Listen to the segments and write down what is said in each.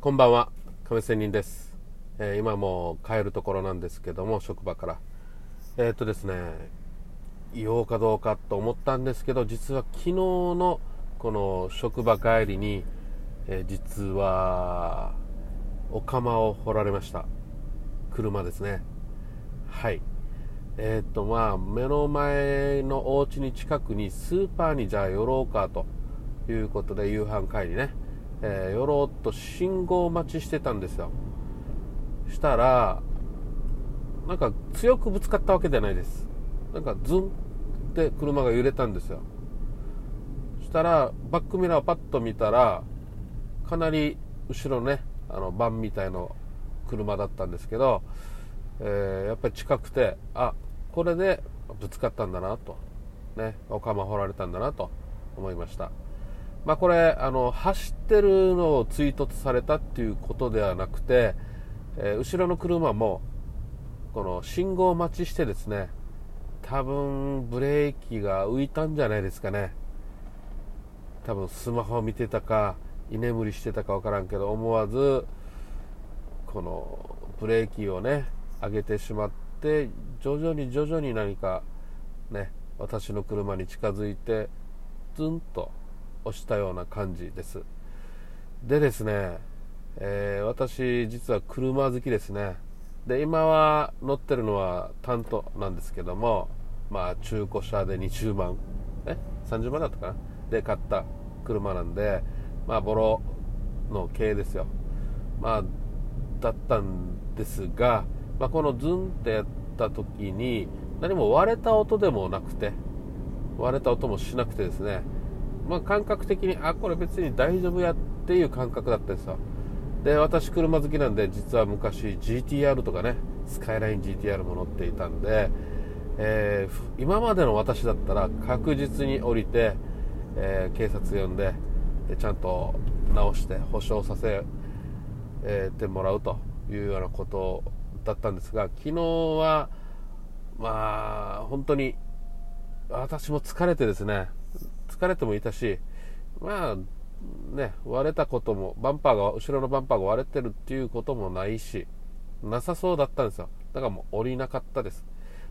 こんばんは。亀仙人です、えー、今もう帰るところなんですけども職場から。えー、っとですね言おうかどうかと思ったんですけど実は昨日のこの職場帰りに、えー、実はお釜を掘られました。車ですね。はい。えっとまあ目の前のお家に近くにスーパーにじゃあ寄ろうかということで夕飯帰りねえー、寄ろうと信号待ちしてたんですよ。したらなんか強くぶつかったわけじゃないです。なんかズンって車が揺れたんですよ。したらバックミラーをパッと見たらかなり後ろねあのバンみたいな車だったんですけど、えー、やっぱり近くてあこれでぶつかったんだなと。ねお釜掘られたんだなと思いました。まあ、これあの走ってるのを追突されたっていうことではなくて、えー、後ろの車もこの信号待ちしてですね多分ブレーキが浮いたんじゃないですかね。多分スマホを見てたか居眠りしてたか分からんけど思わずこのブレーキをね上げてしまって徐々に徐々に何かね私の車に近づいてズンと押したような感じです。でですね、えー、私実は車好きですね。で今は乗ってるのはタントなんですけどもまあ中古車で20万。え？30万だったかな？で買った車なんでまあボロの系ですよ。まあだったんですが、まあ、このズンってやった時に何も割れた音でもなくて割れた音もしなくてですねまあ、感覚的にあこれ別に大丈夫やっていう感覚だったんですよで私車好きなんで実は昔 GTR とかねスカイライン GTR も乗っていたんで、えー、今までの私だったら確実に降りて、えー、警察呼んででちゃんと直して保証させ、えー、てもらうというようなことだったんですが昨日はまあ本当に私も疲れてですね疲れてもいたし、まあ、ね、割れたことも、バンパーが、後ろのバンパーが割れてるっていうこともないし、なさそうだったんですよ。だからもう降りなかったです。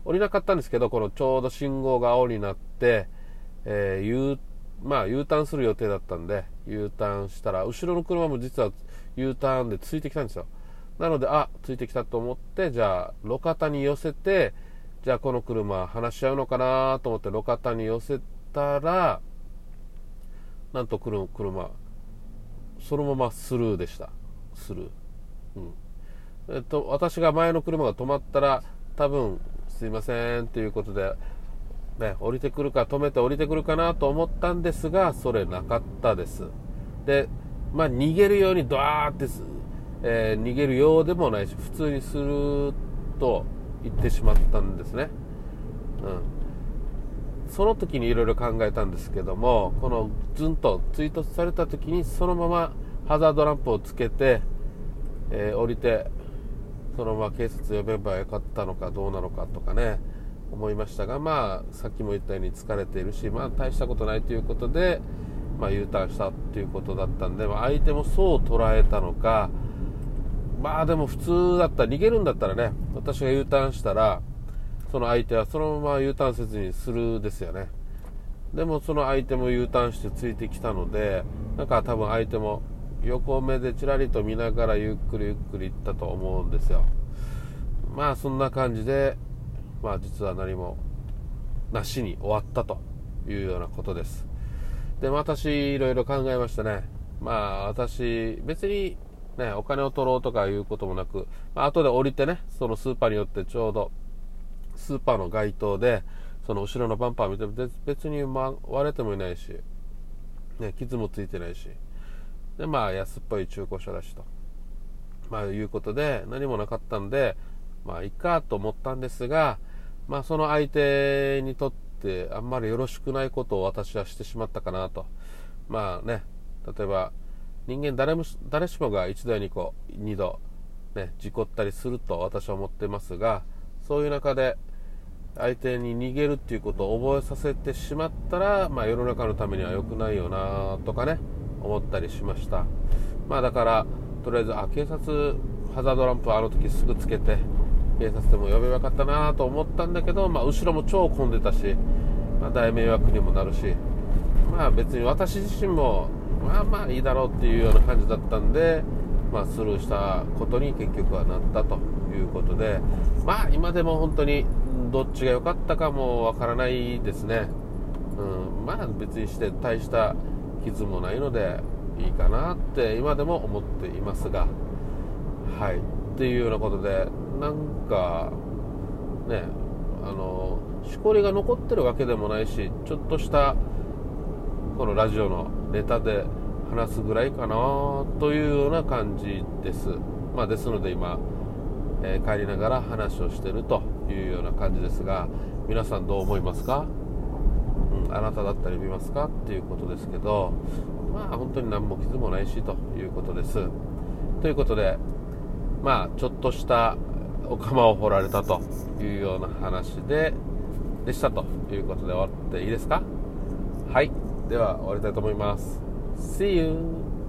降りなかったんですけど、このちょうど信号が青になって、えー、U、まあ U ターンする予定だったんで、U ターンしたら、後ろの車も実は U ターンでついてきたんですよ。なので、あ、ついてきたと思って、じゃあ、路肩に寄せて、じゃあこの車話し合うのかなと思って路肩に寄せたら、なんと車そのままスルーでした。スルーうん。えっと私が前の車が止まったら多分すいませんということでね降りてくるか止めて降りてくるかなと思ったんですがそれなかったです。でまあ逃げるようにドワーってえー、逃げるようでもないし普通にすると言ってしまったんですね。うん。その時にいろいろ考えたんですけどもこのズンと追突された時にそのままハザードランプをつけて、えー、降りてそのまま警察呼べばよかったのかどうなのかとかね思いましたがまあさっきも言ったように疲れているしまあ大したことないということで、まあ、U ターンしたっていうことだったんで、まあ、相手もそう捉えたのかまあでも普通だったら逃げるんだったらね私が U ターンしたらその相手はそのまま U ターンせずにするですよね。でもその相手も U ターンしてついてきたのでなんか多分相手も横目でちらりと見ながらゆっくりゆっくり行ったと思うんですよ。まあそんな感じでまあ実は何もなしに終わったというようなことです。でも私いろいろ考えましたね。まあ私別にねお金を取ろうとかいうこともなく、まあ後で降りてねそのスーパーによってちょうどスーパーの街灯でその後ろのバンパー見ても別に、割れてもいないし、ね、傷もついてないしでまあ安っぽい中古車だしと、まあ、いうことで何もなかったんでまあいいかと思ったんですが、まあ、その相手にとってあんまりよろしくないことを私はしてしまったかなと。まあね例えば人間誰も誰しもが一度や二度二度、ね、事故ったりすると私は思ってますがそういう中で相手に逃げるっていうことを覚えさせてしまったら、まあ、世の中のためには良くないよなとかね思ったりしました。まあだからとりあえずあ警察ハザードランプあの時すぐつけて警察でも呼べばよかったなと思ったんだけど、まあ、後ろも超混んでたし、まあ、大迷惑にもなるし、まあ、別に私自身もまあまあいいだろうっていうような感じだったんで、まあ、スルーしたことに結局はなったということで、まあ、今でも本当にどっちが良かったかもわからないですね、うん、まあ別にして大した傷もないのでいいかなって今でも思っていますが。はい。っていうようなことでなんかねあのしこりが残ってるわけでもないしちょっとしたこのラジオのネタで話すぐらいかなというような感じです、まあ、ですので今、えー、帰りながら話をしてるというような感じですが皆さんどう思いますか、うん、あなただったり見ますか？っていうことですけどまあ本当に何も傷もないしということです。ということでまあちょっとしたお釜を掘られたというような話ででしたということで終わっていいですか？はい。では終わりたいと思います。See you!